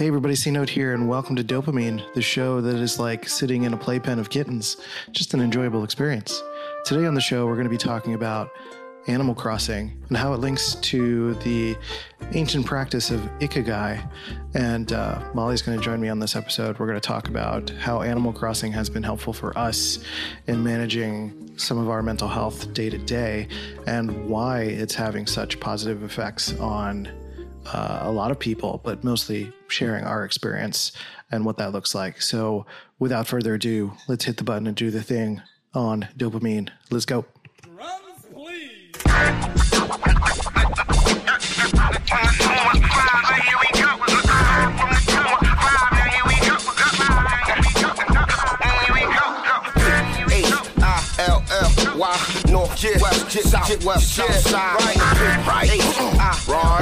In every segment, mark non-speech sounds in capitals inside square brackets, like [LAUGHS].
Hey everybody, C Note here, and welcome to Dopamine, the show that is like sitting in a playpen of kittens. Just an enjoyable experience. Today on the show, we're going to be talking about Animal Crossing and how it links to the ancient practice of Ikigai. And uh, Molly's going to join me on this episode. We're going to talk about how Animal Crossing has been helpful for us in managing some of our mental health day to day and why it's having such positive effects on uh, a lot of people, but mostly sharing our experience and what that looks like. So, without further ado, let's hit the button and do the thing on dopamine. Let's go. Drums, please. H-I-L-L-Y, North, yeah, West, yeah, South, West, South Side, right, right, H-I-Y,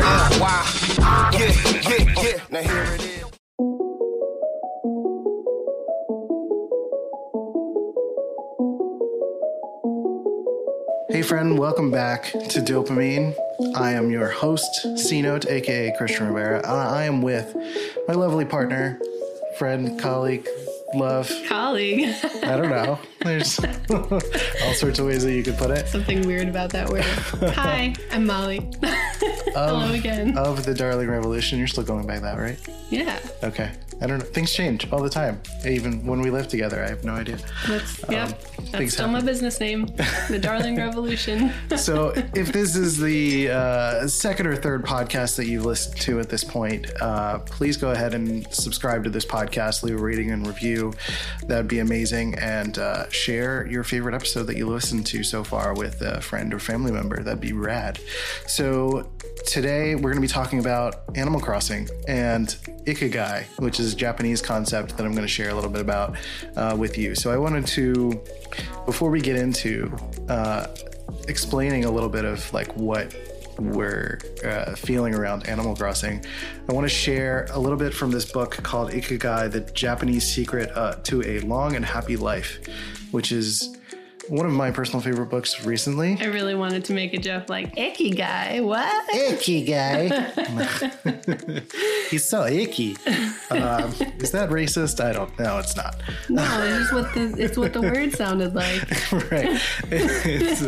yeah, yeah, yeah, now here it is. Hey, friend, welcome back to Dopamine. I am your host, C Note, aka Christian Rivera. Uh, I am with my lovely partner, friend, colleague, love. colleague. I don't know. There's [LAUGHS] all sorts of ways that you could put it. Something weird about that word. Hi, I'm Molly. [LAUGHS] [LAUGHS] Hello again. Of the Darling Revolution. You're still going by that, right? yeah, Okay. I don't know. Things change all the time. Even when we live together, I have no idea. that's yep. things That's still my business name, the [LAUGHS] Darling Revolution. [LAUGHS] So, if this is the uh, second or third podcast that you've listened to at this point, uh, please go ahead and subscribe to this podcast, leave a rating and review. That'd be amazing. And uh, share your favorite episode that you listened to so far with a friend or family member. That'd be rad. So, today we're going to be talking about Animal Crossing and Ikigai, which is a Japanese concept that I'm going to share a little bit about uh, with you. So, I wanted to, before we get into uh, explaining a little bit of like what we're uh, feeling around Animal Crossing, I want to share a little bit from this book called Ikigai: The Japanese Secret uh, to a Long and Happy Life, which is one of my personal favorite books recently. I really wanted to make a joke like icky guy. What? icky guy? [LAUGHS] He's so icky. Um, is that racist? I don't know. It's not. No, it's just what the it's what the word sounded like. [LAUGHS] right. It's,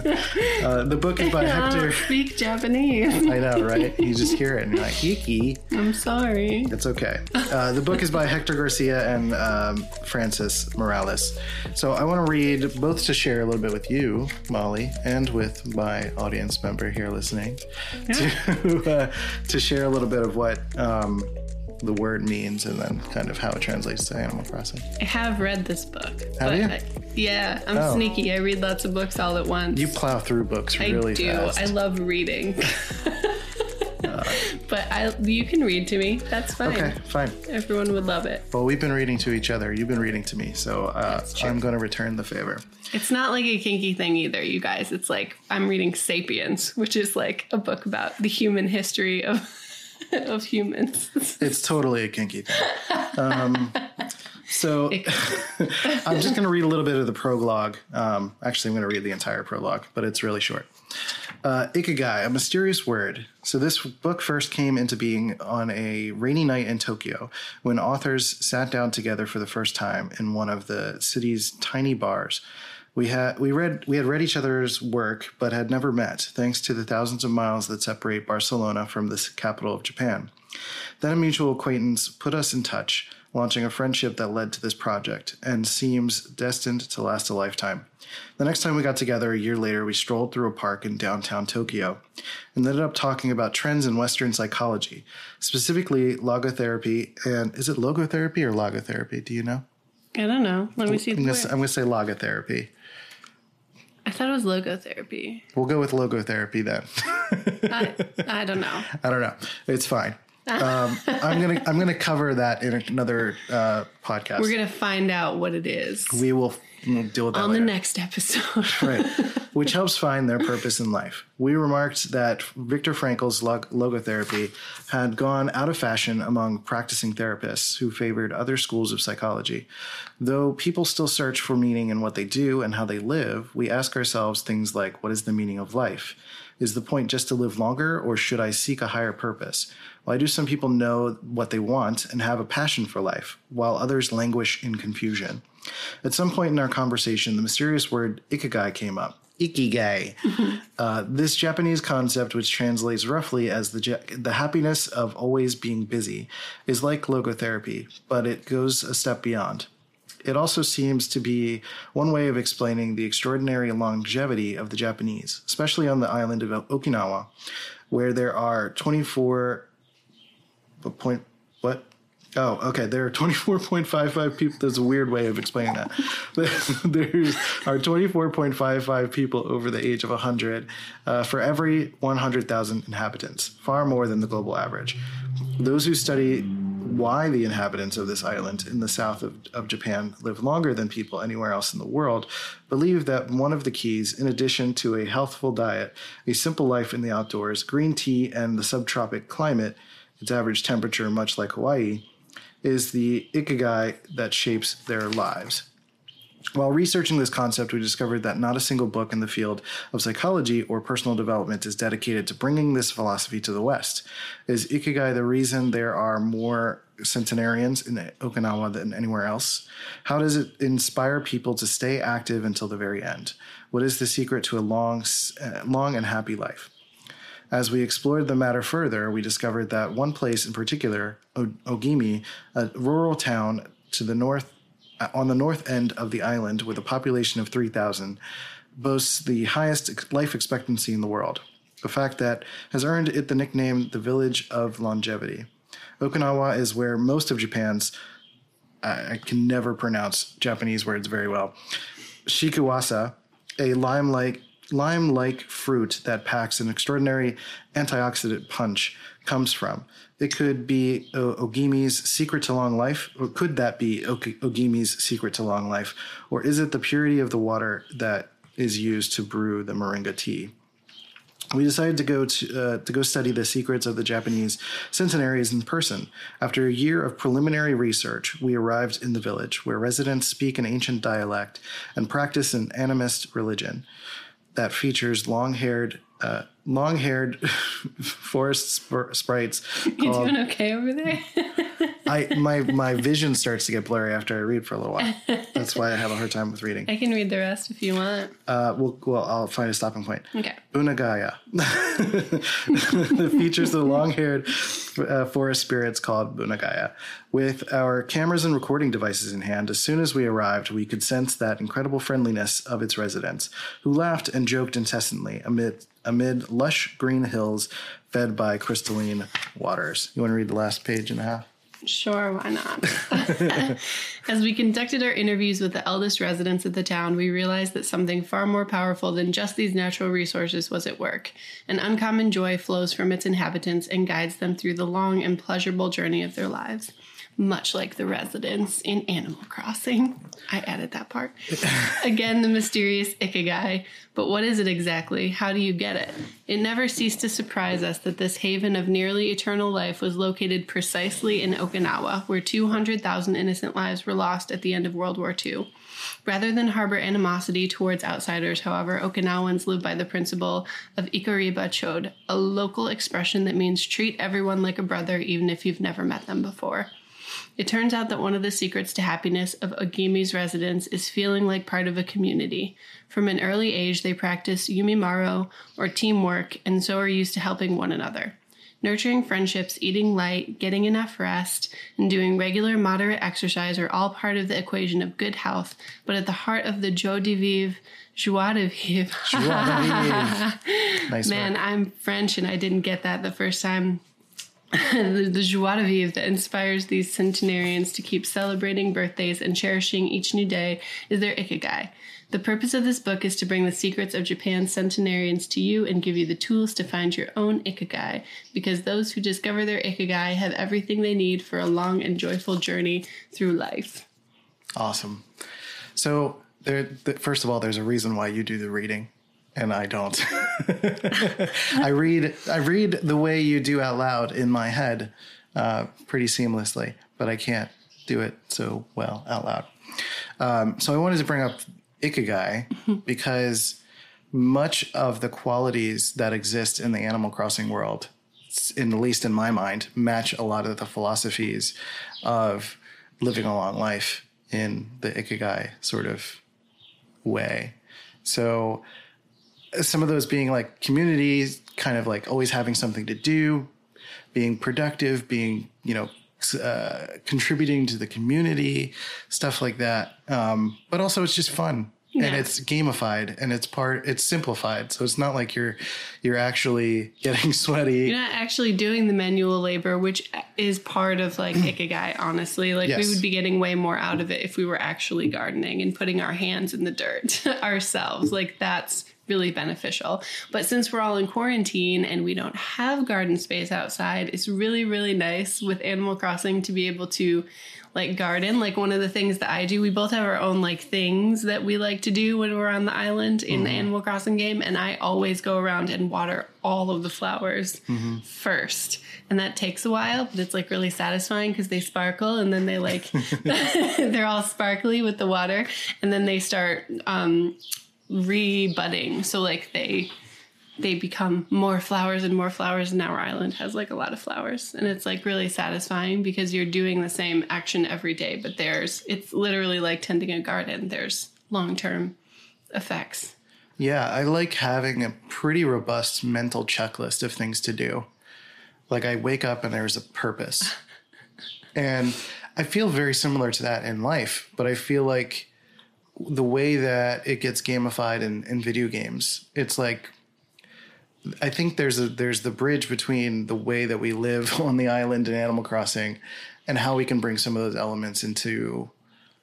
uh, the book is by [LAUGHS] I Hector. don't speak Japanese. I know, right? You just hear it and you're like, icky. I'm sorry. It's okay. Uh, the book is by Hector Garcia and um, Francis Morales. So I want to read both to share a little bit with you, Molly, and with my audience member here listening, to [LAUGHS] uh, to share a little bit of what um, the word means and then kind of how it translates to Animal Crossing. I have read this book. Have but you? I- yeah, I'm Oh. sneaky. I read lots of books all at once. You plow through books really I do. fast. I love reading. [LAUGHS] [LAUGHS] but I, you can read to me. That's fine. okay, fine. Everyone would love it. Well, we've been reading to each other. You've been reading to me, so uh. I'm going to return the favor. It's not like a kinky thing either, you guys. It's like I'm reading 'Sapiens, which is like a book about the human history of [LAUGHS] of humans. [LAUGHS] It's totally a kinky thing. Um, so I'm just going to read a little bit of the prologue. Um, actually, I'm going to read the entire prologue, but it's really short. Uh, Ikigai, a mysterious word. So, this book first came into being on a rainy night in Tokyo when authors sat down together for the first time in one of the city's tiny bars. We had we read we had read each other's work, but had never met, thanks to the thousands of miles that separate Barcelona from the capital of Japan. Then a mutual acquaintance put us in touch, launching a friendship that led to this project and seems destined to last a lifetime. The next time we got together, a year later, we strolled through a park in downtown Tokyo and ended up talking about trends in Western psychology, specifically logotherapy. And is it logotherapy or logotherapy? Do you know? I don't know. Let me see I'm going to say logotherapy. I thought it was logotherapy. We'll go with logotherapy then. I, I don't know. [LAUGHS] I don't know. It's fine. Um, I'm gonna I'm gonna cover that in another uh, podcast. We're gonna find out what it is we will we'll deal with that on later. the next episode. right, [LAUGHS] which helps find their purpose in life. We remarked that Viktor Frankl's log- logotherapy had gone out of fashion among practicing therapists who favored other schools of psychology. Though people still search for meaning in what they do and how they live, we ask ourselves things like what is the meaning of life? Is the point just to live longer, or should I seek a higher purpose? Why do some people know what they want and have a passion for life, while others languish in confusion? At some point in our conversation, the mysterious word ikigai came up. Ikigai. [LAUGHS] uh, this Japanese concept, which translates roughly as the, ja- the happiness of always being busy, is like logotherapy, but it goes a step beyond. It also seems to be one way of explaining the extraordinary longevity of the Japanese, especially on the island of Okinawa, where there are 24 what point what? Oh okay there are 24.55 people that's a weird way of explaining that. [LAUGHS] There are 24.55 people over the age of 100 uh, for every 100000 inhabitants far more than the global average. Those who study why the inhabitants of this island in the south of, of Japan live longer than people anywhere else in the world believe that one of the keys, in addition to a healthful diet, a simple life in the outdoors, green tea, and the subtropic climate, its average temperature, much like Hawaii, is the ikigai that shapes their lives. While researching this concept, we discovered that not a single book in the field of psychology or personal development is dedicated to bringing this philosophy to the West. Is ikigai the reason there are more centenarians in Okinawa than anywhere else? How does it inspire people to stay active until the very end? What is the secret to a long, uh, long and happy life? As we explored the matter further, we discovered that one place in particular, Ogimi, a rural town to the north Uh, on the north end of the island with a population of 3,000, boasts the highest life expectancy in the world, a fact that has earned it the nickname the Village of Longevity. Okinawa is where most of Japan's, I, I can never pronounce Japanese words very well, shikuwasa, a lime-like lime-like fruit that packs an extraordinary antioxidant punch comes from. It could be Ogimi's secret to long life, or could that be Ogimi's secret to long life, or is it the purity of the water that is used to brew the moringa tea? We decided to go to uh, to go study the secrets of the Japanese centenaries in person. After a year of preliminary research, we arrived in the village, where residents speak an ancient dialect and practice an animist religion that features long-haired uh, long-haired [LAUGHS] forest sp- sprites You called doing okay over there? [LAUGHS] I my my vision starts to get blurry after I read for a little while. That's why I have a hard time with reading. I can read the rest if you want. Uh, well, well, I'll find a stopping point. Okay. Unagaya. [LAUGHS] it features the long-haired uh, forest spirits called Bunagaya. With our cameras and recording devices in hand, as soon as we arrived, we could sense that incredible friendliness of its residents, who laughed and joked incessantly amid amid lush green hills fed by crystalline waters. You want to read the last page and a half? Sure, why not? [LAUGHS] [LAUGHS] As we conducted our interviews with the eldest residents of the town, we realized that something far more powerful than just these natural resources was at work. An uncommon joy flows from its inhabitants and guides them through the long and pleasurable journey of their lives. Much like the residents in Animal Crossing. I added that part. [LAUGHS] Again, the mysterious Ikigai. But what is it exactly? How do you get it? It never ceased to surprise us that this haven of nearly eternal life was located precisely in Okinawa, where 200,000 innocent lives were lost at the end of World War II. Rather than harbor animosity towards outsiders, however, Okinawans live by the principle of Ikariba Chode, a local expression that means treat everyone like a brother even if you've never met them before. It turns out that one of the secrets to happiness of Ogimi's residents is feeling like part of a community. From an early age, they practice yumimaro, or teamwork, and so are used to helping one another. Nurturing friendships, eating light, getting enough rest, and doing regular moderate exercise are all part of the equation of good health, but at the heart of the joie de vivre, joie de vivre. Joie de vivre. [LAUGHS] nice Man, work. I'm French and I didn't get that the first time. [LAUGHS] the, the joie de vivre that inspires these centenarians to keep celebrating birthdays and cherishing each new day is their ikigai. The purpose of this book is to bring the secrets of Japan's centenarians to you and give you the tools to find your own ikigai, because those who discover their ikigai have everything they need for a long and joyful journey through life. Awesome. So there, th- first of all, there's a reason why you do the reading, and I don't. [LAUGHS] [LAUGHS] I read, I read the way you do out loud in my head, uh, pretty seamlessly, but I can't do it so well out loud. Um, so I wanted to bring up ikigai because much of the qualities that exist in the Animal Crossing world, in at least in my mind, match a lot of the philosophies of living a long life in the ikigai sort of way. So some of those being like communities, kind of like always having something to do, being productive, being you know uh, contributing to the community, stuff like that. Um, but also, it's just fun and it's gamified and it's part it's simplified. So it's not like you're you're actually [LAUGHS] getting sweaty. You're not actually doing the manual labor, which is part of like [CLEARS THROAT] ikigai, honestly. Like Yes. we would be getting way more out of it if we were actually gardening and putting our hands in the dirt [LAUGHS] ourselves. Like that's really beneficial. But since we're all in quarantine and we don't have garden space outside, it's really, really nice with Animal Crossing to be able to like garden. Like one of the things that I do, we both have our own like things that we like to do when we're on the island in the Animal Crossing game. And I always go around and water all of the flowers first. And that takes a while, but it's like really satisfying because they sparkle and then they like, [LAUGHS] [LAUGHS] they're all sparkly with the water. And then they start um, rebudding. So like they, they become more flowers and more flowers and now our island has like a lot of flowers and it's like really satisfying because you're doing the same action every day but there's it's literally like tending a garden there's long-term effects Yeah, I like having a pretty robust mental checklist of things to do. Like I wake up and there's a purpose. [LAUGHS] and I feel very similar to that in life, but I feel like the way that it gets gamified in, in video games, it's like I think there's a there's the bridge between the way that we live [LAUGHS] on the island in Animal Crossing and how we can bring some of those elements into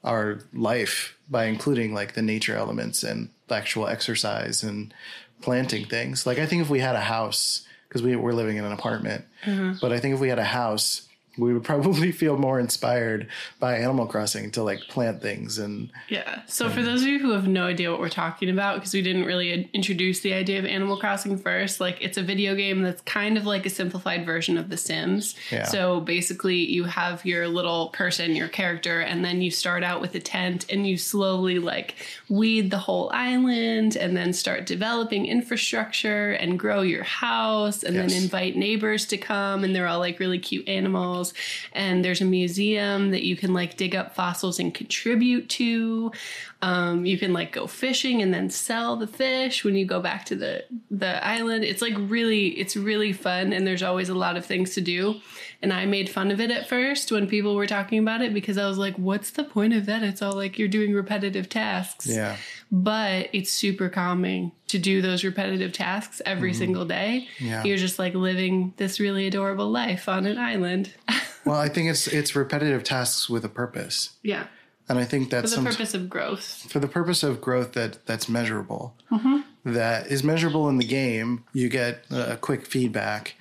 our life by including like the nature elements and the actual exercise and planting things. Like I think if we had a house, because we we're living in an apartment, mm-hmm. but I think if we had a house, we would probably [LAUGHS] feel more inspired by Animal Crossing to like plant things and yeah so for those of you who have no idea what we're talking about because we didn't really introduce the idea of animal crossing first like it's a video game that's kind of like a simplified version of the sims Yeah. so basically you have your little person your character and then you start out with a tent and you slowly like weed the whole island and then start developing infrastructure and grow your house and Yes. then invite neighbors to come and they're all like really cute animals and there's a museum that you can like dig up fossils and contribute to um, you can like go fishing and then sell the fish when you go back to the the island it's like really it's really fun and there's always a lot of things to do and i made fun of it at first when people were talking about it because i was like what's the point of that it's all like you're doing repetitive tasks yeah. but it's super calming to do those repetitive tasks every single day. Mm-hmm. Yeah. You're just like living this really adorable life on an island. [LAUGHS] Well, I think it's it's repetitive tasks with a purpose. yeah. And I think that's For the some- purpose of growth. for the purpose of growth that that's measurable Mm-hmm. that is measurable in the game you get a quick feedback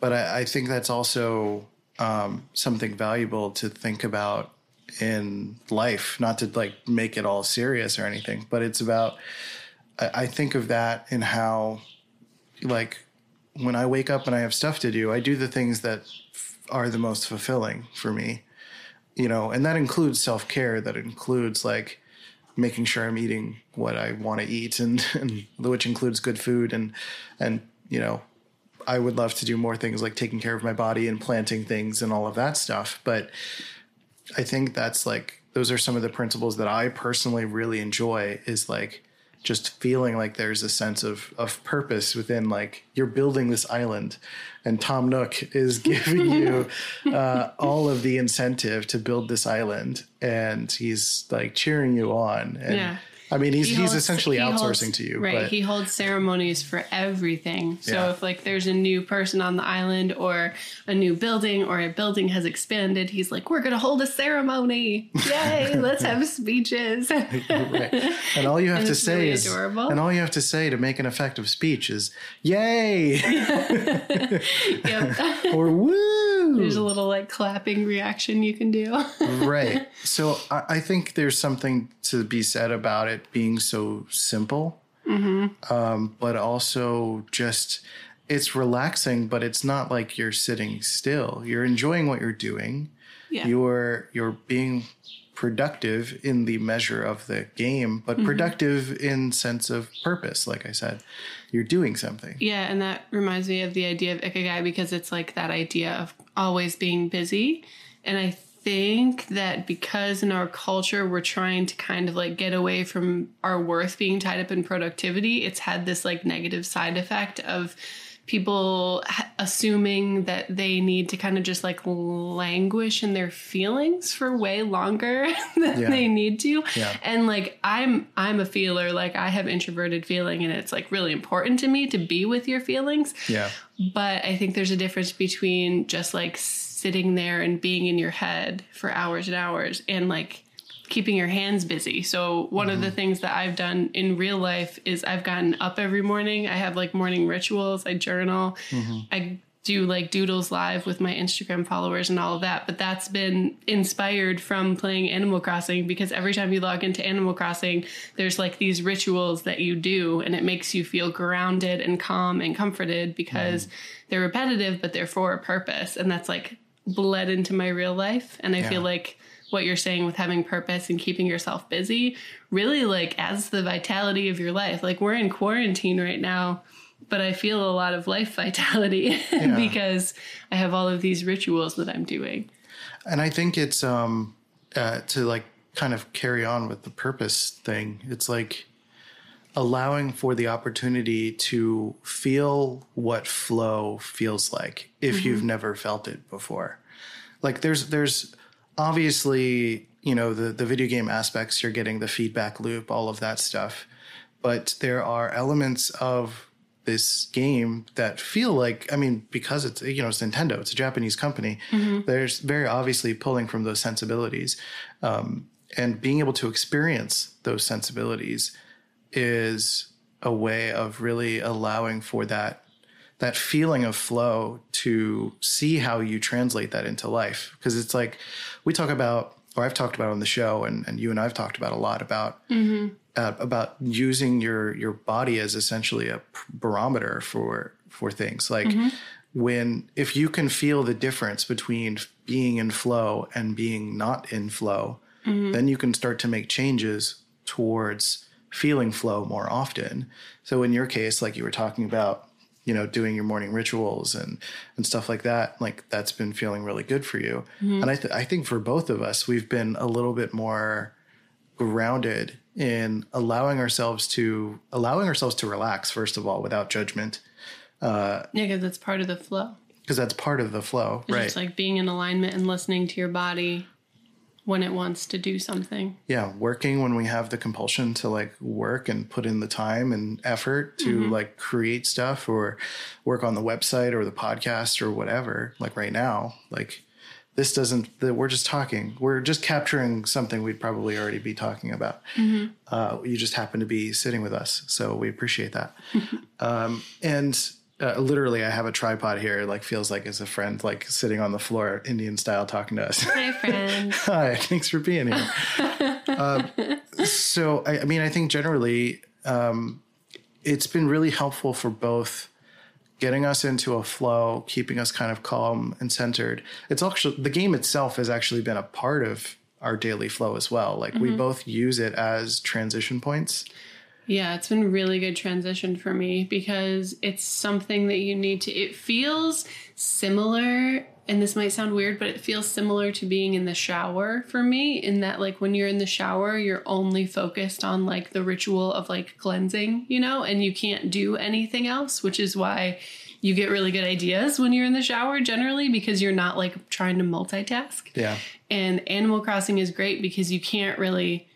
but i, I think that's also um, something valuable to think about in life not to like make it all serious or anything but it's about i, I think of that in how like when i wake up and i have stuff to do i do the things that f- are the most fulfilling for me you know and that includes self-care that includes like making sure I'm eating what I want to eat, and, [LAUGHS] and which includes good food, and and you know, I would love to do more things like taking care of my body and planting things and all of that stuff. But I think that's like those are some of the principles that I personally really enjoy. Is like just feeling like there's a sense of of purpose within like you're building this island and Tom Nook is [LAUGHS] giving you uh, all of the incentive to build this island and he's like cheering you on and Yeah. I mean he's He he's holds- essentially he outsourcing holds- to you Right. but He holds ceremonies for everything. So Yeah. if like there's a new person on the island or a new building or a building has expanded, he's like, We're gonna hold a ceremony. Yay, [LAUGHS] let's have speeches. right. And all you have to say really is, adorable. and all you have to say to make an effective speech is, "Yay!" [LAUGHS] [LAUGHS] or "Woo!" There's a little like clapping reaction you can do. right. So I, I think there's something to be said about it being so simple, um, but also just it's relaxing. But it's not like you're sitting still. You're enjoying what you're doing. Yeah. You're you're being productive in the measure of the game, but productive in sense of purpose. Like I said, you're doing something. Yeah, and that reminds me of the idea of ikigai because it's like that idea of always being busy. And I think that because in our culture we're trying to kind of like get away from our worth being tied up in productivity, it's had this like negative side effect of people assuming that they need to kind of just like languish in their feelings for way longer [LAUGHS] than Yeah. they need to Yeah. and like i'm i'm a feeler like i have introverted feeling and it's like really important to me to be with your feelings Yeah. but i think there's a difference between just like sitting there and being in your head for hours and hours and like keeping your hands busy. So one of the mm-hmm. things that i've done in real life is i've gotten up every morning. I have like morning rituals. I journal. Mm-hmm. I do like doodles live with my instagram followers and all of that but that's been inspired from playing animal crossing because every time you log into animal crossing there's like these rituals that you do and it makes you feel grounded and calm and comforted because mm-hmm. they're repetitive but they're for a purpose. And that's like bled into my real life and i Yeah. feel like what you're saying with having purpose and keeping yourself busy really like adds the vitality of your life like we're in quarantine right now but i feel a lot of life vitality [LAUGHS] because i have all of these rituals that i'm doing And I think it's um uh, to like kind of carry on with the purpose thing. It's like allowing for the opportunity to feel what flow feels like if you've never felt it before. Like there's there's obviously, you know, the the video game aspects you're getting the feedback loop, all of that stuff. But there are elements of this game that feel like I mean because it's you know it's Nintendo it's a Japanese company there's very obviously pulling from those sensibilities um, and being able to experience those sensibilities is a way of really allowing for that that feeling of flow to see how you translate that into life. Because it's like we talk about or I've talked about on the show and, and you and I've talked about a lot about mm-hmm. uh, about using your your body as essentially a barometer for for things. Like mm-hmm. when if you can feel the difference between being in flow and being not in flow mm-hmm. then you can start to make changes towards feeling flow more often. So in your case like you were talking about you know doing your morning rituals and and stuff like that like that's been feeling really good for you. Mm-hmm. And I, th- I think for both of us we've been a little bit more grounded in allowing ourselves to allowing ourselves to relax first of all without judgment uh, yeah because that's part of the flow. because that's part of the flow it's right. just like being in alignment and listening to your body when it wants to do something. Yeah working when we have the compulsion to like work and put in the time and effort to like create stuff or work on the website or the podcast or whatever like right now like this doesn't the, we're just talking. We're just capturing something we'd probably already be talking about. Uh, you just happen to be sitting with us so we appreciate that. [LAUGHS] Um, and uh, literally i have a tripod here like feels like as a friend like sitting on the floor indian style talking to us hi [LAUGHS] friend Hi, thanks for being here. um, so, I, I mean, I think generally um, it's been really helpful for both getting us into a flow, keeping us kind of calm and centered. It's actually the game itself has actually been a part of our daily flow as well. Like we both use it as transition points. Yeah, it's been really good transition for me because it's something that you need to. It feels similar, and this might sound weird, but it feels similar to being in the shower for me. In that, like, when you're in the shower, you're only focused on like the ritual of like cleansing, you know, and you can't do anything else, which is why you get really good ideas when you're in the shower generally because you're not like trying to multitask. Yeah. And Animal Crossing is great because you can't really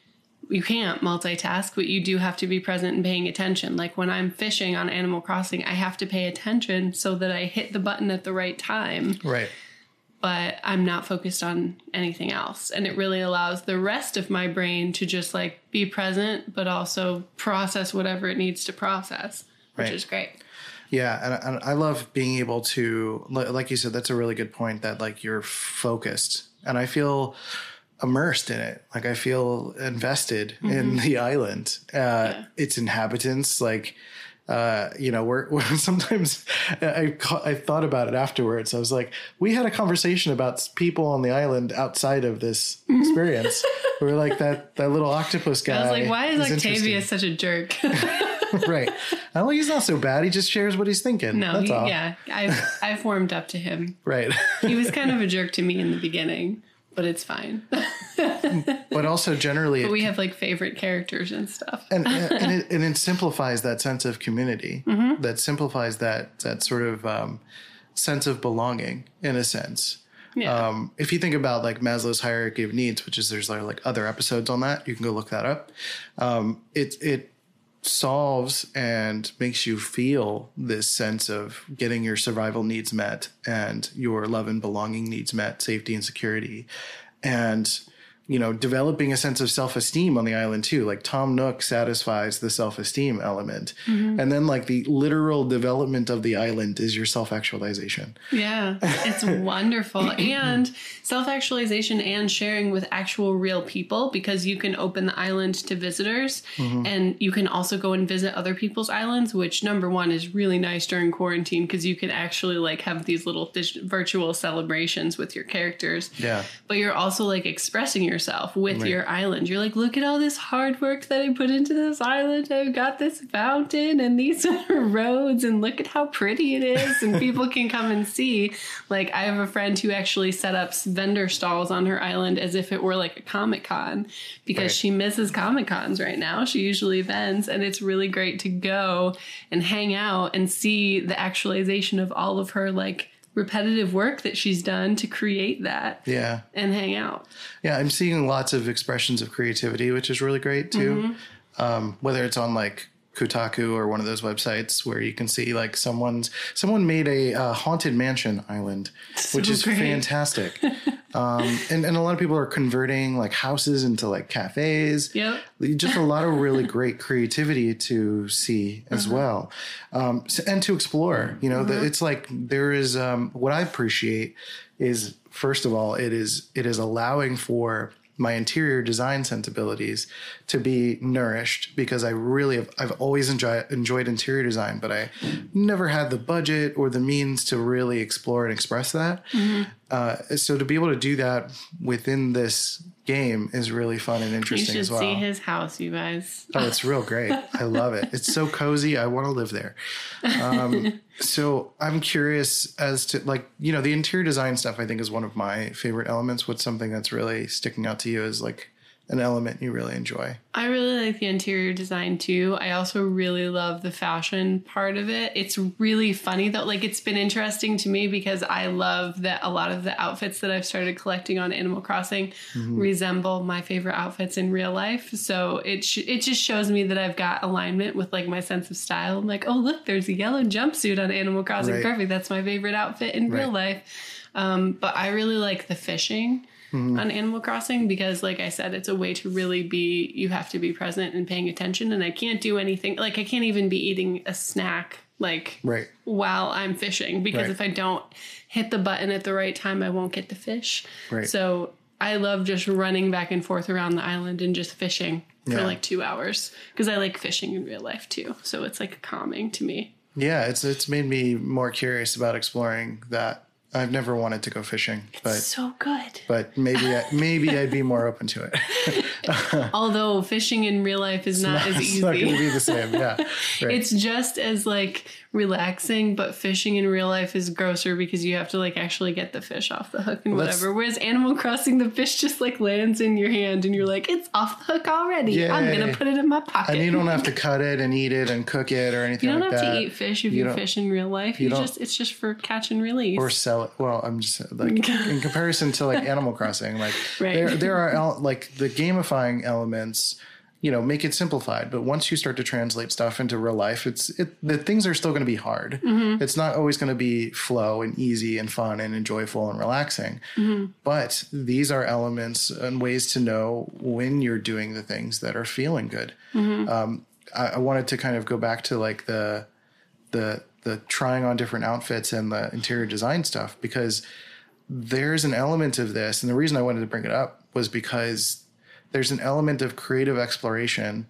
you can't multitask, but you do have to be present and paying attention. Like when I'm fishing on Animal Crossing, I have to pay attention so that I hit the button at the right time, Right. but I'm not focused on anything else. And it really allows the rest of my brain to just like be present, but also process whatever it needs to process, which Right. is great. Yeah, and, and I love being able to, like you said, that's a really good point. That like you're focused, and I feel immersed in it. Like I feel invested in the island, uh, its inhabitants. Like uh, you know, we're, [LAUGHS] we're sometimes I, I thought about it afterwards. I was like, we had a conversation about people on the island outside of this [LAUGHS] experience. we were like that that little octopus guy. I was like, why is interesting." Octavian such a jerk? [LAUGHS] right? I'm like, he's not so bad. He just shares what he's thinking. no, That's he, all. yeah, I I warmed up to him. Right. He was kind of a jerk to me in the beginning, but it's fine. [LAUGHS] but also generally, it we have like favorite characters and stuff. and and [LAUGHS] it, and it simplifies that sense of community. Mm-hmm. That simplifies that that sort of um, sense of belonging in a sense. Yeah. Um, if you think about like Maslow's hierarchy of needs, which is there's like other episodes on that, you can go look that up. Um, it it solves and makes you feel this sense of getting your survival needs met and your love and belonging needs met, safety and security, and you know developing a sense of self-esteem on the island too. Like tom nook satisfies the self-esteem element. Mm-hmm. And then like the literal development of the island is your self-actualization. Yeah, it's [LAUGHS] wonderful. [CLEARS THROAT] And self actualization and sharing with actual real people because you can open the island to visitors mm-hmm. and you can also go and visit other people's islands, which number one is really nice during quarantine because you can actually like have these little virtual celebrations with your characters. yeah. But you're also like expressing yourself with your island. You're like, look at all this hard work that I put into this island. I've got this fountain and these [LAUGHS] roads, and look at how pretty it is. And people can come and see. Like, I have a friend who actually set up vendor stalls on her island as if it were like a Comic Con because Right. she misses Comic Cons right now. She usually vends, and it's really great to go and hang out and see the actualization of all of her like repetitive work that she's done to create that yeah and hang out. yeah i'm seeing lots of expressions of creativity which is really great too um, whether it's on like Kotaku or one of those websites where you can see like someone's someone made a uh, haunted mansion island, [LAUGHS] which is great. fantastic. [LAUGHS] um, and and a lot of people are converting like houses into like cafes. Yep. Just a lot of really [LAUGHS] great creativity to see as well, um, so- and to explore. You know, the, it's like there is um, what I appreciate is first of all it is it is allowing for my interior design sensibilities to be nourished because I really have I've always enjoy, enjoyed interior design, but I never had the budget or the means to really explore and express that. Uh, so to be able to do that within this game is really fun and interesting as well. You should see his house, you guys. Oh, it's real great. I love it. It's so cozy. I want to live there. Um, [LAUGHS] so I'm curious as to like, you know, the interior design stuff I think is one of my favorite elements. What's something that's really sticking out to you is like an element you really enjoy? I really like the interior design too. I also really love the fashion part of it. It's really funny though. Like it's been interesting to me because I love that a lot of the outfits that I've started collecting on Animal Crossing resemble my favorite outfits in real life. So it sh- it just shows me that I've got alignment with like my sense of style. I'm like, oh look, there's a yellow jumpsuit on Animal Crossing. Right. Perfect. That's my favorite outfit in real life. Um, but I really like the fishing Mm-hmm. on Animal Crossing because, like I said, it's a way to really be, you have to be present and paying attention. And I can't do anything, like, I can't even be eating a snack, like, Right. while I'm fishing because Right. if I don't hit the button at the right time, I won't get the fish. Right. So I love just running back and forth around the island and just fishing for like two hours because I like fishing in real life too. So it's like calming to me. Yeah, it's it's made me more curious about exploring that. I've never wanted to go fishing, but it's so good. but maybe I, maybe I'd be more open to it. [LAUGHS] Although fishing in real life is not as easy. it's not going to be the same. Yeah, [LAUGHS] right. It's just as like relaxing, but fishing in real life is grosser because you have to like actually get the fish off the hook and Well, whatever. Whereas Animal Crossing, the fish just like lands in your hand and you're like, it's off the hook already. I'm gonna put it in my pocket. and you don't have to [LAUGHS] cut it and eat it and cook it or anything You don't like have that. to eat fish if You you, fish in real life. You, don't- just it's just for catch and release. or sell it. Well, I'm just like [LAUGHS] in comparison to like Animal Crossing, like Right. there there are like the gamifying elements. You know, make it simplified. But once you start to translate stuff into real life, it's it the things are still going to be hard. Mm-hmm. It's not always going to be flow and easy and fun and enjoyable and relaxing. Mm-hmm. But these are elements and ways to know when you're doing the things that are feeling good. Mm-hmm. Um, I, I wanted to kind of go back to like the the the trying on different outfits and the interior design stuff because there's an element of this and the reason I wanted to bring it up was because there's an element of creative exploration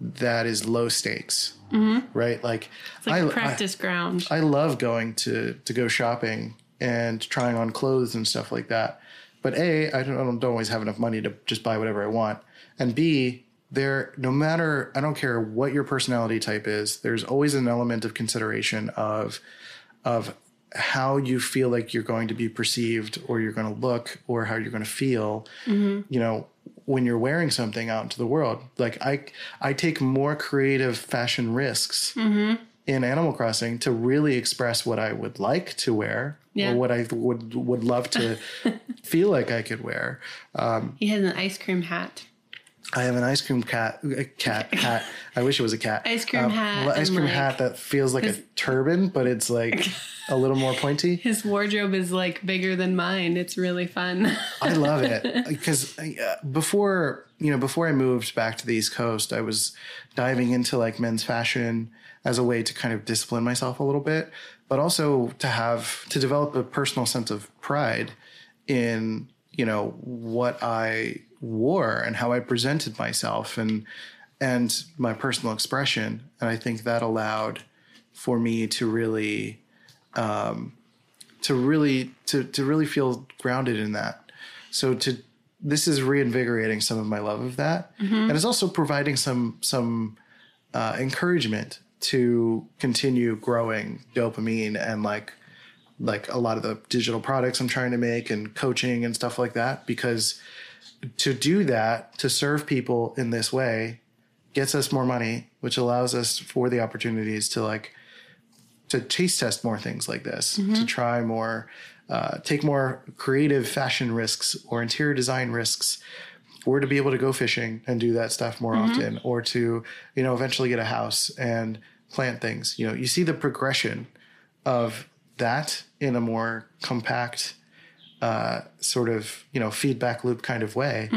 that is low stakes, mm-hmm. right? Like, It's like I, practice ground. I, I love going to to go shopping and trying on clothes and stuff like that. But a, I don't, I don't always have enough money to just buy whatever I want, and b, there no matter I don't care what your personality type is, there's always an element of consideration of of how you feel like you're going to be perceived or you're going to look or how you're going to feel mm-hmm. you know when you're wearing something out into the world like i i take more creative fashion risks mm-hmm. in animal crossing to really express what i would like to wear Yeah. or what i would would love to [LAUGHS] feel like i could wear um, he has an ice cream hat. I have an ice cream cat, a cat [LAUGHS] hat. I wish it was a cat. Ice cream hat Ice cream like, hat that feels like a turban, but it's like a little more pointy. [LAUGHS] His wardrobe is like bigger than mine. It's really fun. I love it [LAUGHS] because uh, before you know, before I moved back to the East Coast, I was diving into like men's fashion as a way to kind of discipline myself a little bit, but also to have to develop a personal sense of pride in you know what I wore and how I presented myself and and my personal expression, and I think that allowed for me to really to really to to really feel grounded in that. So to this is reinvigorating some of my love of that, and it's also providing some some uh, encouragement to continue growing dopamine and like like a lot of the digital products I'm trying to make and coaching and stuff like that because to do that to serve people in this way gets us more money which allows us for the opportunities to like to taste test more things like this, to try more, uh, take more creative fashion risks or interior design risks, or to be able to go fishing and do that stuff more often, or to you know eventually get a house and plant things. You know, you see the progression of that in a more compact uh, sort of you know feedback loop kind of way.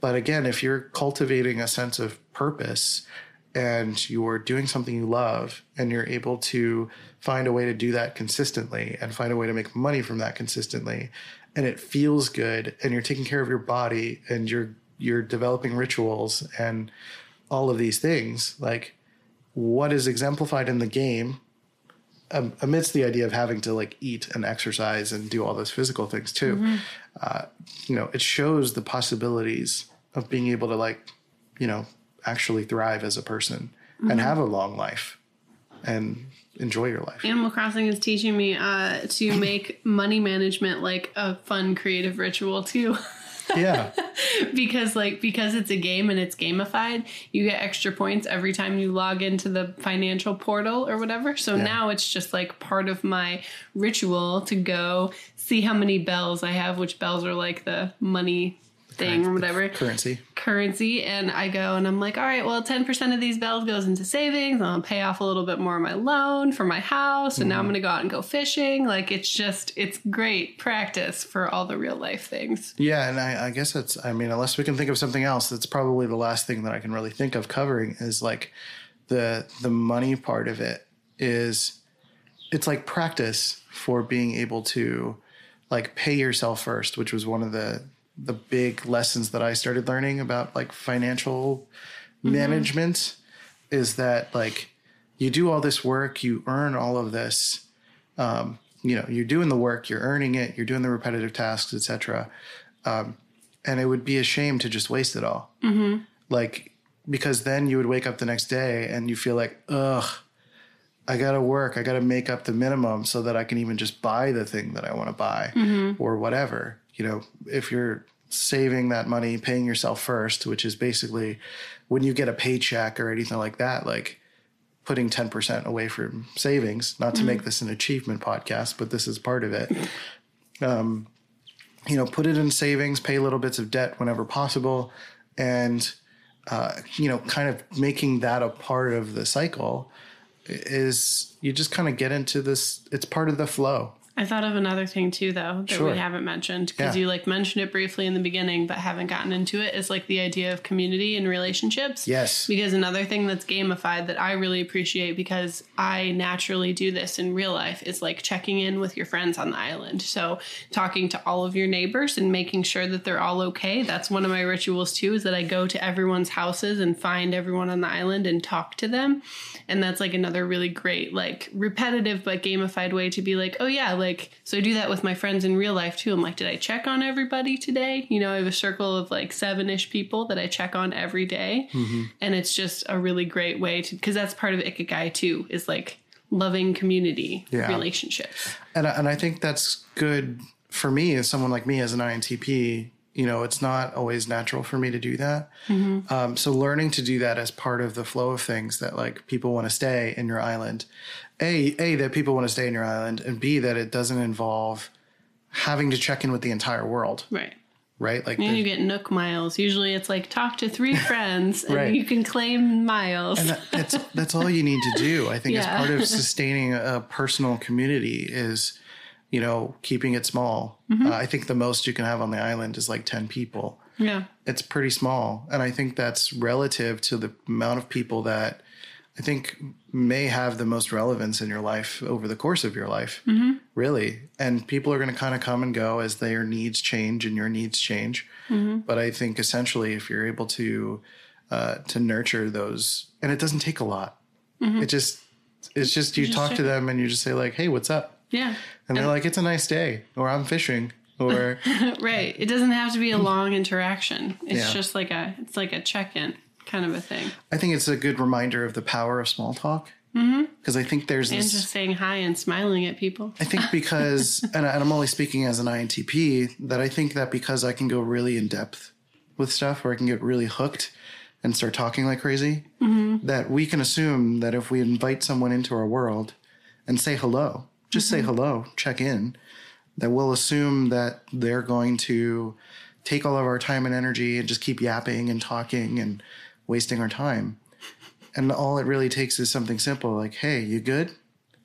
But again, if you're cultivating a sense of purpose and you're doing something you love and you're able to find a way to do that consistently and find a way to make money from that consistently and it feels good and you're taking care of your body and you're you're developing rituals and all of these things like what is exemplified in the game um, amidst the idea of having to like eat and exercise and do all those physical things too uh, you know it shows the possibilities of being able to like you know actually thrive as a person and have a long life and enjoy your life. Animal Crossing is teaching me uh, to make money management like a fun creative ritual too. [LAUGHS] yeah. [LAUGHS] Because like because it's a game and it's gamified you get extra points every time you log into the financial portal or whatever. So now it's just like part of my ritual to go see how many bells i have which bells are like the money thing or whatever currency currency and I go and I'm like, all right, well, 10% of these bells goes into savings. I'll pay off a little bit more of my loan for my house. And now I'm mm-hmm. going to go out and go fishing. Like it's just, it's great practice for all the real life things. yeah and I, I guess that's i mean unless we can think of something else that's probably the last thing that i can really think of covering is like the the money part of it is it's like practice for being able to like pay yourself first which was one of the the big lessons that i started learning about like financial management is that like you do all this work you earn all of this um, you know you're doing the work you're earning it you're doing the repetitive tasks etc um, and it would be a shame to just waste it all like because then you would wake up the next day and you feel like ugh I gotta work. I gotta make up the minimum so that I can even just buy the thing that I want to buy or whatever. You know, if you're saving that money, paying yourself first, which is basically when you get a paycheck or anything like that, like putting 10% away from savings, not to make this an achievement podcast, but this is part of it. Um, you know, put it in savings, pay little bits of debt whenever possible, and, uh, you know, kind of making that a part of the cycle is you just kind of get into this it's part of the flow I thought of another thing too, though, that Sure. we haven't mentioned because Yeah. you like mentioned it briefly in the beginning, but haven't gotten into it. Is like the idea of community and relationships. Yes. Because another thing that's gamified that I really appreciate because I naturally do this in real life is like checking in with your friends on the island. So talking to all of your neighbors and making sure that they're all okay. That's one of my rituals too, is that I go to everyone's houses and find everyone on the island and talk to them. And that's like another really great, like repetitive but gamified way to be like, oh yeah, like so I do that with my friends in real life too. I'm like, did I check on everybody today? You know, I have a circle of like seven ish people that I check on every day. Mm-hmm. And it's just a really great way to because that's part of Ikigai too, is like loving community Yeah. relationships. and I, and I think that's good for me as someone like me as an INTP. You know, it's not always natural for me to do that. Um, so learning to do that as part of the flow of things that like people want to stay in your island. A, a that people want to stay in your island, and B that it doesn't involve having to check in with the entire world, Right. right? Like And the- you get Nook miles. Usually it's like talk to three [LAUGHS] friends and Right. you can claim miles. And that, that's that's all you need to do. I think as [LAUGHS] part of sustaining a personal community is, you know, keeping it small. Mm-hmm. Uh, I think the most you can have on the island is like ten people. yeah. It's pretty small, and I think that's relative to the amount of people that I think may have the most relevance in your life over the course of your life. Mm-hmm. Really, and people are going to kind of come and go as their needs change and your needs change. Mm-hmm. But I think essentially, if you're able to uh, to nurture those, and it doesn't take a lot. It just it's just you, Mm-hmm. just talk to them and you just say like, "Hey, what's up?" Yeah. And they're like, "It's a nice day," or "I'm fishing," or [LAUGHS] Right. It doesn't have to be a mm. long interaction. It's Yeah. just like a it's like a check-in kind of a thing. I think it's a good reminder of the power of small talk. Mm-hmm. Because I think there's And this. just saying hi and smiling at people. I think because, [LAUGHS] and, I- and I'm only speaking as an INTP, that I think that because I can go really in depth with stuff, or I can get really hooked and start talking like crazy, mm-hmm. that we can assume that if we invite someone into our world and say hello, just say mm-hmm. hello, check in, that we'll assume that they're going to take all of our time and energy and just keep yapping and talking and wasting our time. And all it really takes is something simple like, hey, you good?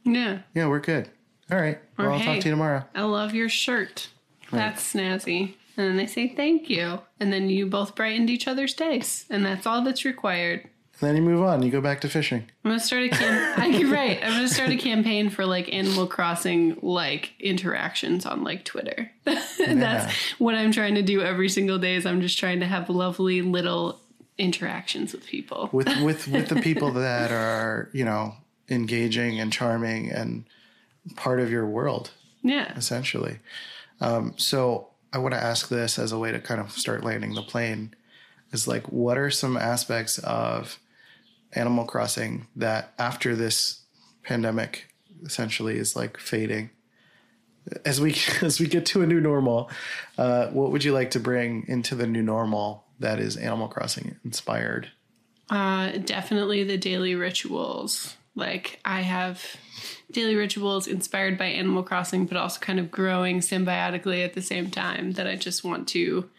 Yeah. Yeah, we're good. All right. Or, well, I'll "Hey." talk to you tomorrow. I love your shirt. That's snazzy. And then they say thank you. And then you both brightened each other's days. And that's all that's required. Then you move on. You go back to fishing. I'm gonna start a cam- [LAUGHS] you're right. I'm gonna start a campaign for like Animal Crossing like interactions on like Twitter. [LAUGHS] That's what I'm trying to do every single day. Is I'm just trying to have lovely little interactions with people. with [LAUGHS] with with the people that are you know engaging and charming and part of your world Yeah. essentially. Um, so I want to ask this as a way to kind of start landing the plane. Is like, what are some aspects of Animal Crossing that after this pandemic essentially is like fading? As we [LAUGHS] as we get to a new normal, uh, what would you like to bring into the new normal that is Animal Crossing inspired? Uh, definitely the daily rituals. Like I have daily rituals inspired by Animal Crossing, but also kind of growing symbiotically at the same time that I just want to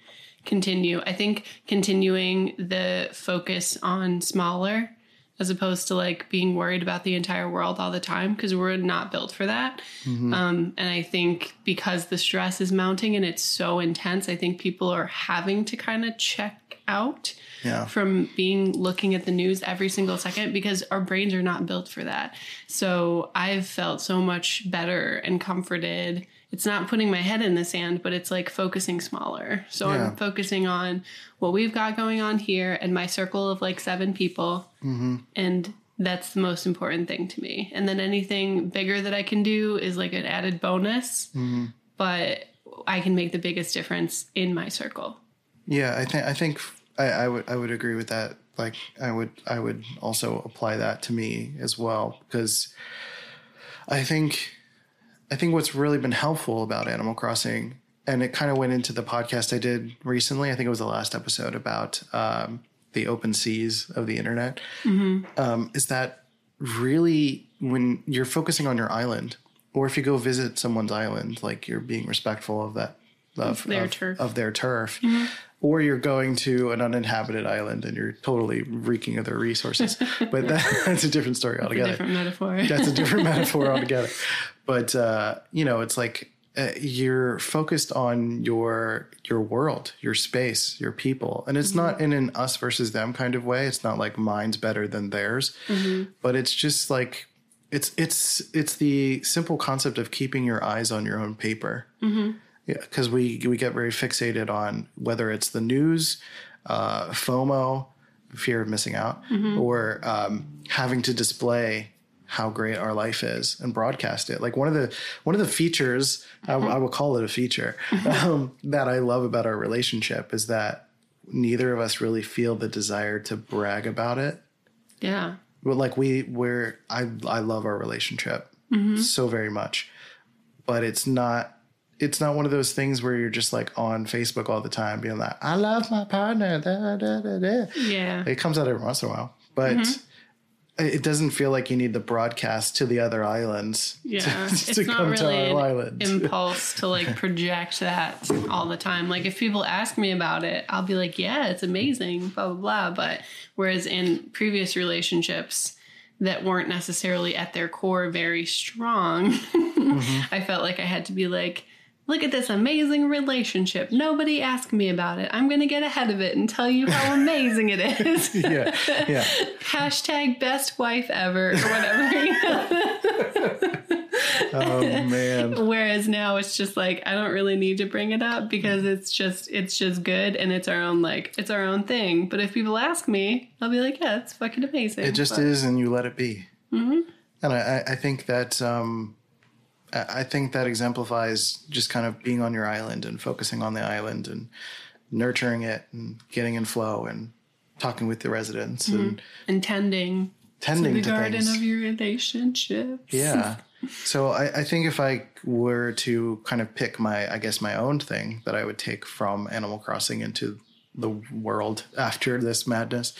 continue. I think continuing the focus on smaller as opposed to like being worried about the entire world all the time because we're not built for that. Um, and I think because the stress is mounting and it's so intense, I think people are having to kind of check out Yeah. from being looking at the news every single second because our brains are not built for that. So I've felt so much better and comforted. It's not putting my head in the sand, but it's like focusing smaller. So Yeah. I'm focusing on what we've got going on here and my circle of like seven people. Mm-hmm. And that's the most important thing to me. And then anything bigger that I can do is like an added bonus, mm-hmm. but I can make the biggest difference in my circle. Yeah, I think I think I, I would I would agree with that. Like I would I would also apply that to me as well because I think I think what's really been helpful about Animal Crossing, and it kind of went into the podcast I did recently. I think it was the last episode about um, the open seas of the internet. Um, is that really when you're focusing on your island, or if you go visit someone's island, like you're being respectful of that of Their of, turf. of their turf. Or you're going to an uninhabited island and you're totally reeking of their resources. [LAUGHS] but that, that's a different story altogether Different metaphor. that's a different [LAUGHS] metaphor altogether. But uh, you know, it's like uh, you're focused on your your world, your space, your people, and it's not in an us versus them kind of way. It's not like mine's better than theirs, but it's just like it's it's it's the simple concept of keeping your eyes on your own paper. Mm-hmm. Yeah, because we we get very fixated on whether it's the news, uh, FOMO, fear of missing out, or um, having to display how great our life is and broadcast it. Like one of the one of the features, I, mm-hmm. I will call it a feature, mm-hmm. um, that I love about our relationship is that neither of us really feel the desire to brag about it. Yeah. But like we we're I I love our relationship mm-hmm. so very much. But it's not it's not one of those things where you're just like on Facebook all the time being like, I love my partner. Da, da, da, da. Yeah. It comes out every once in a while. But it doesn't feel like you need the broadcast to the other islands Yeah, [LAUGHS] to, it's to not really an island. impulse to like [LAUGHS] project that all the time. Like if people ask me about it, I'll be like, "Yeah, it's amazing," blah blah blah. But whereas in previous relationships that weren't necessarily at their core very strong, [LAUGHS] Mm-hmm. I felt like I had to be like. Look at this amazing relationship. Nobody asked me about it. I'm going to get ahead of it and tell you how amazing it is. [LAUGHS] yeah, yeah. [LAUGHS] Hashtag best wife ever or whatever. [LAUGHS] Oh man. Whereas now it's just like I don't really need to bring it up because it's just it's just good and it's our own like it's our own thing. But if people ask me, I'll be like, yeah, it's fucking amazing. It just But- is, and you let it be. Mm-hmm. And I, I- I think that um, I think that exemplifies just kind of being on your island and focusing on the island and nurturing it and getting in flow and talking with the residents and intending tending the to garden things. of your relationships. Yeah. [LAUGHS] So I, I think if I were to kind of pick my, I guess my own thing that I would take from Animal Crossing into the world [LAUGHS] after this madness.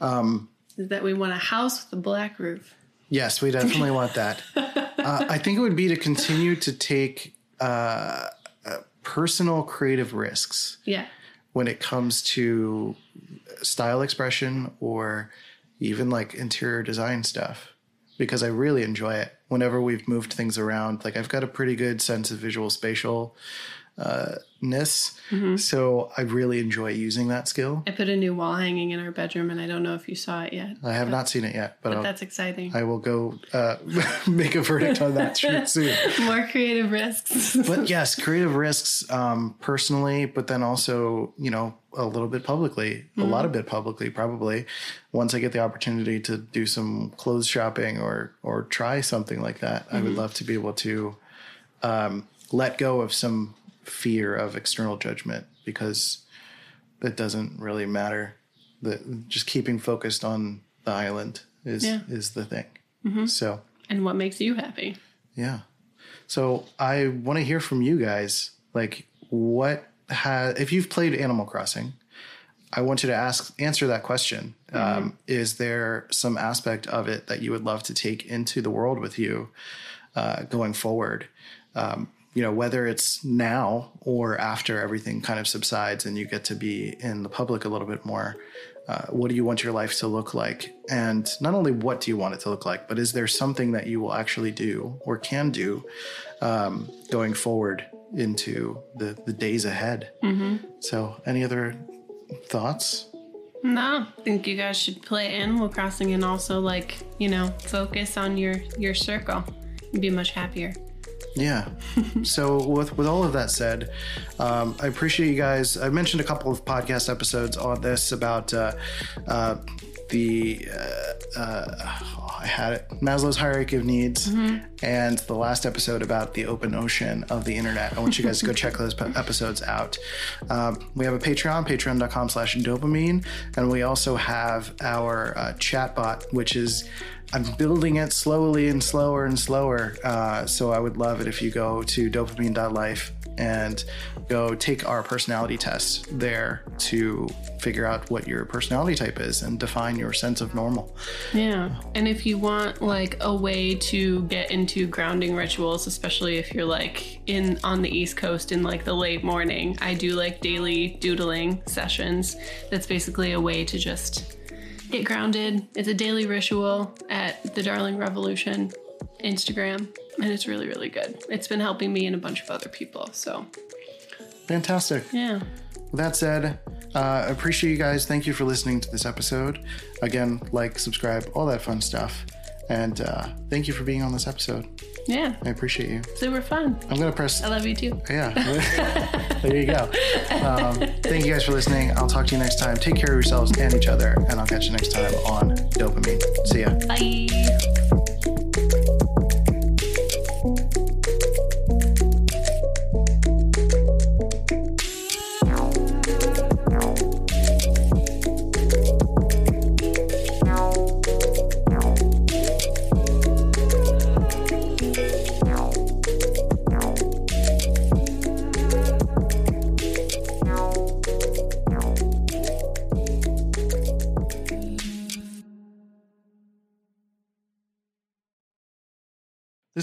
um, Is that we want a house with a black roof. Yes, we definitely want that. [LAUGHS] Uh, I think it would be to continue to take uh, uh, personal creative risks Yeah. when it comes to style expression or even like interior design stuff because I really enjoy it whenever we've moved things around. Like I've got a pretty good sense of visual spatial uh, ness, so I really enjoy using that skill. I put a new wall hanging in our bedroom and I don't know if you saw it yet. I have not seen it yet, but, But that's exciting. I will go uh, [LAUGHS] make a verdict on that [LAUGHS] soon. More creative risks. but [LAUGHS] yes, creative risks um, personally, but then also, you know, a little bit publicly, a lot of bit publicly, probably. Once I get the opportunity to do some clothes shopping or or try something like that, I would love to be able to um, let go of some fear of external judgment because it doesn't really matter. The just keeping focused on the island is Yeah. is the thing. So. and what makes you happy? Yeah. So I want to hear from you guys. Like, what has if you've played Animal Crossing? I want you to ask answer that question. Um, is there some aspect of it that you would love to take into the world with you uh, going forward? Um, you know, whether it's now or after everything kind of subsides and you get to be in the public a little bit more. Uh, what do you want your life to look like? And not only what do you want it to look like, but is there something that you will actually do or can do um, going forward into the, the days ahead? So, any other thoughts? No, I think you guys should play Animal Crossing and also like, you know, focus on your your circle. You'd be much happier. Yeah. so with with all of that said, um, I appreciate you guys. I mentioned a couple of podcast episodes on this about uh, uh, the uh, uh, I had it Maslow's hierarchy of needs, and the last episode about the open ocean of the internet. I want you guys to go check those episodes out. Um, we have a Patreon, patreon.com/slash dopamine, and we also have our uh, chatbot, which is I'm building it slowly and slower and slower. Uh, so I would love it if you go to dopamine.life and go take our personality test there to figure out what your personality type is and define your sense of normal. Yeah. And if you want like a way to get into grounding rituals, especially if you're like in on the East Coast in like the late morning, I do like daily doodling sessions. That's basically a way to just get grounded. It's a daily ritual at the Darling Revolution. Instagram, and it's really, really good. It's been helping me and a bunch of other people. So, Fantastic. yeah. With that said, uh, appreciate you guys. Thank you for listening to this episode. Again, like, subscribe, all that fun stuff. And uh, thank you for being on this episode. Yeah. I appreciate you. Super fun. I'm going to press. I love you too. Yeah. [LAUGHS] there you go. Um, thank you guys for listening. I'll talk to you next time. Take care of yourselves and each other. And I'll catch you next time on Dopamine. See ya. Bye.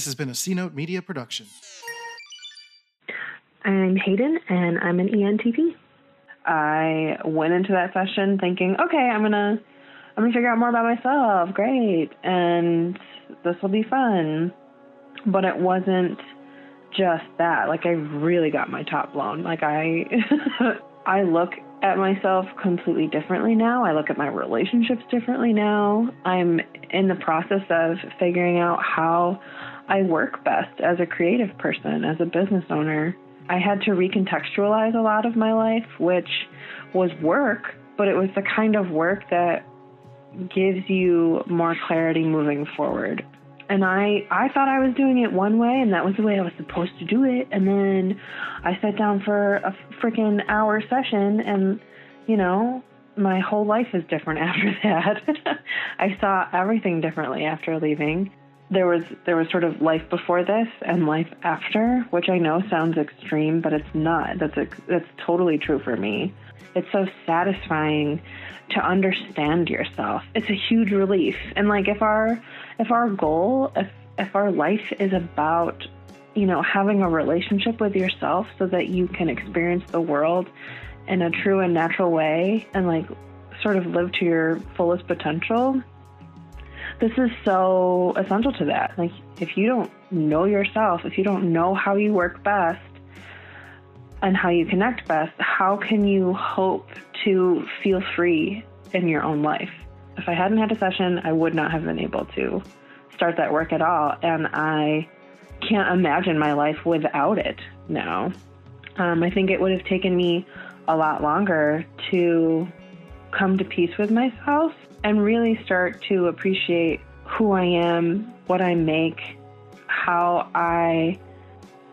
Has been a C Note Media production. I'm Hayden, and I'm an ENTP. I went into that session thinking, okay, I'm gonna I'm gonna figure out more about myself. Great, and this will be fun. But it wasn't just that. Like I really got my top blown. Like I [LAUGHS] I look at myself completely differently now. I look at my relationships differently now. I'm in the process of figuring out how I work best as a creative person, as a business owner. I had to recontextualize a lot of my life, which was work, but it was the kind of work that gives you more clarity moving forward. And I, I thought I was doing it one way, and that was the way I was supposed to do it. And then I sat down for a freaking hour session, and you know, my whole life is different [LAUGHS] after that. [LAUGHS] I saw everything differently after leaving. There was there was sort of life before this and life after, which I know sounds extreme, but it's not. That's ex- that's totally true for me. It's so satisfying to understand yourself. It's a huge relief. And like if our if our goal, if if our life is about, you know, having a relationship with yourself so that you can experience the world in a true and natural way and like sort of live to your fullest potential, this is so essential to that. Like if you don't know yourself, if you don't know how you work best, and how you connect best, how can you hope to feel free in your own life? If I hadn't had a session, I would not have been able to start that work at all. And I can't imagine my life without it now. Um, I think it would have taken me a lot longer to come to peace with myself and really start to appreciate who I am, what I make, how I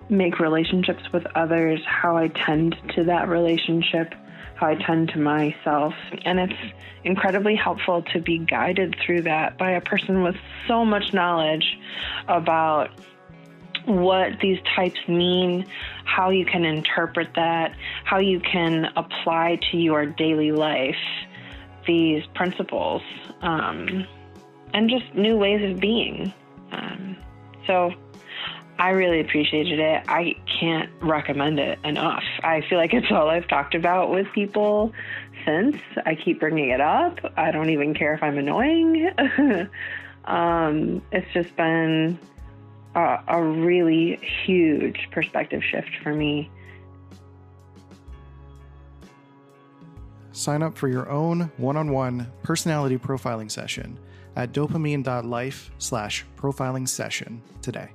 make relationships with others, how I tend to that relationship, how I tend to myself. And it's incredibly helpful to be guided through that by a person with so much knowledge about what these types mean, how you can interpret that, how you can apply to your daily life these principles, um, and just new ways of being. Um, so, I really appreciated it. I can't recommend it enough. I feel like it's all I've talked about with people since. I keep bringing it up. I don't even care if I'm annoying. [LAUGHS] um, it's just been a, a really huge perspective shift for me. Sign up for your own one-on-one personality profiling session at dopamine.life slash profiling session today.